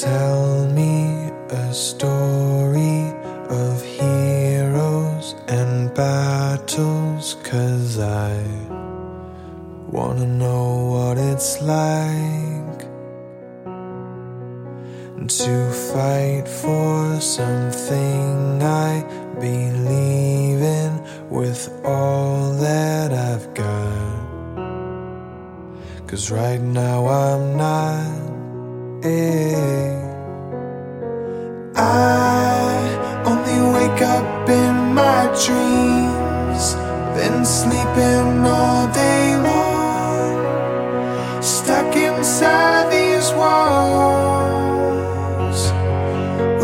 tell me a story of heroes and battles, cause I wanna know what it's like to fight for something I believe in with all that I've got. Cause right now I'm not. Eh. I only wake up in my dreams, been sleeping all day long, stuck inside these walls.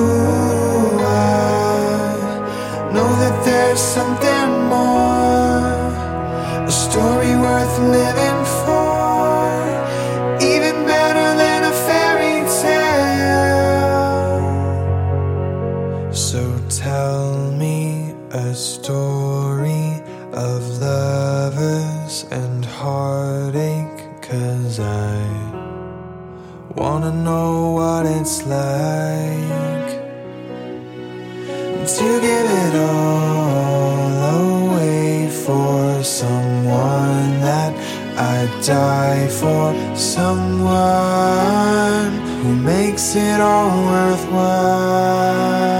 Ooh, I know that there's something more, a story worth living wanna know what it's like to give it all away for someone that I'd die for, someone who makes it all worthwhile.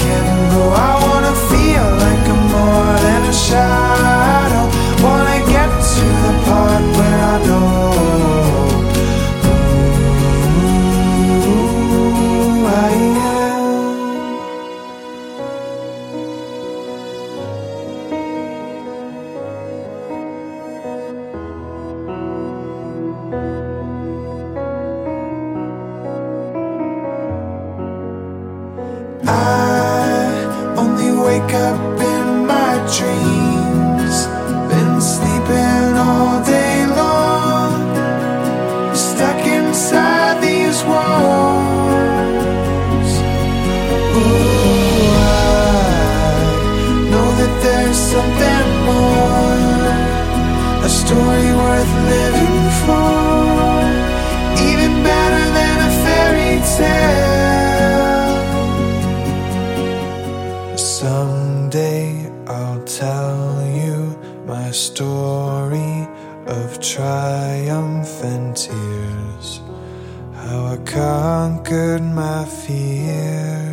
dreams. Been sleeping all day long, stuck inside these walls. Ooh, I know that there's something more, a story worth living for, even better than a fairy tale. Someday I'll tell you my story of triumph and tears. How I conquered my fears.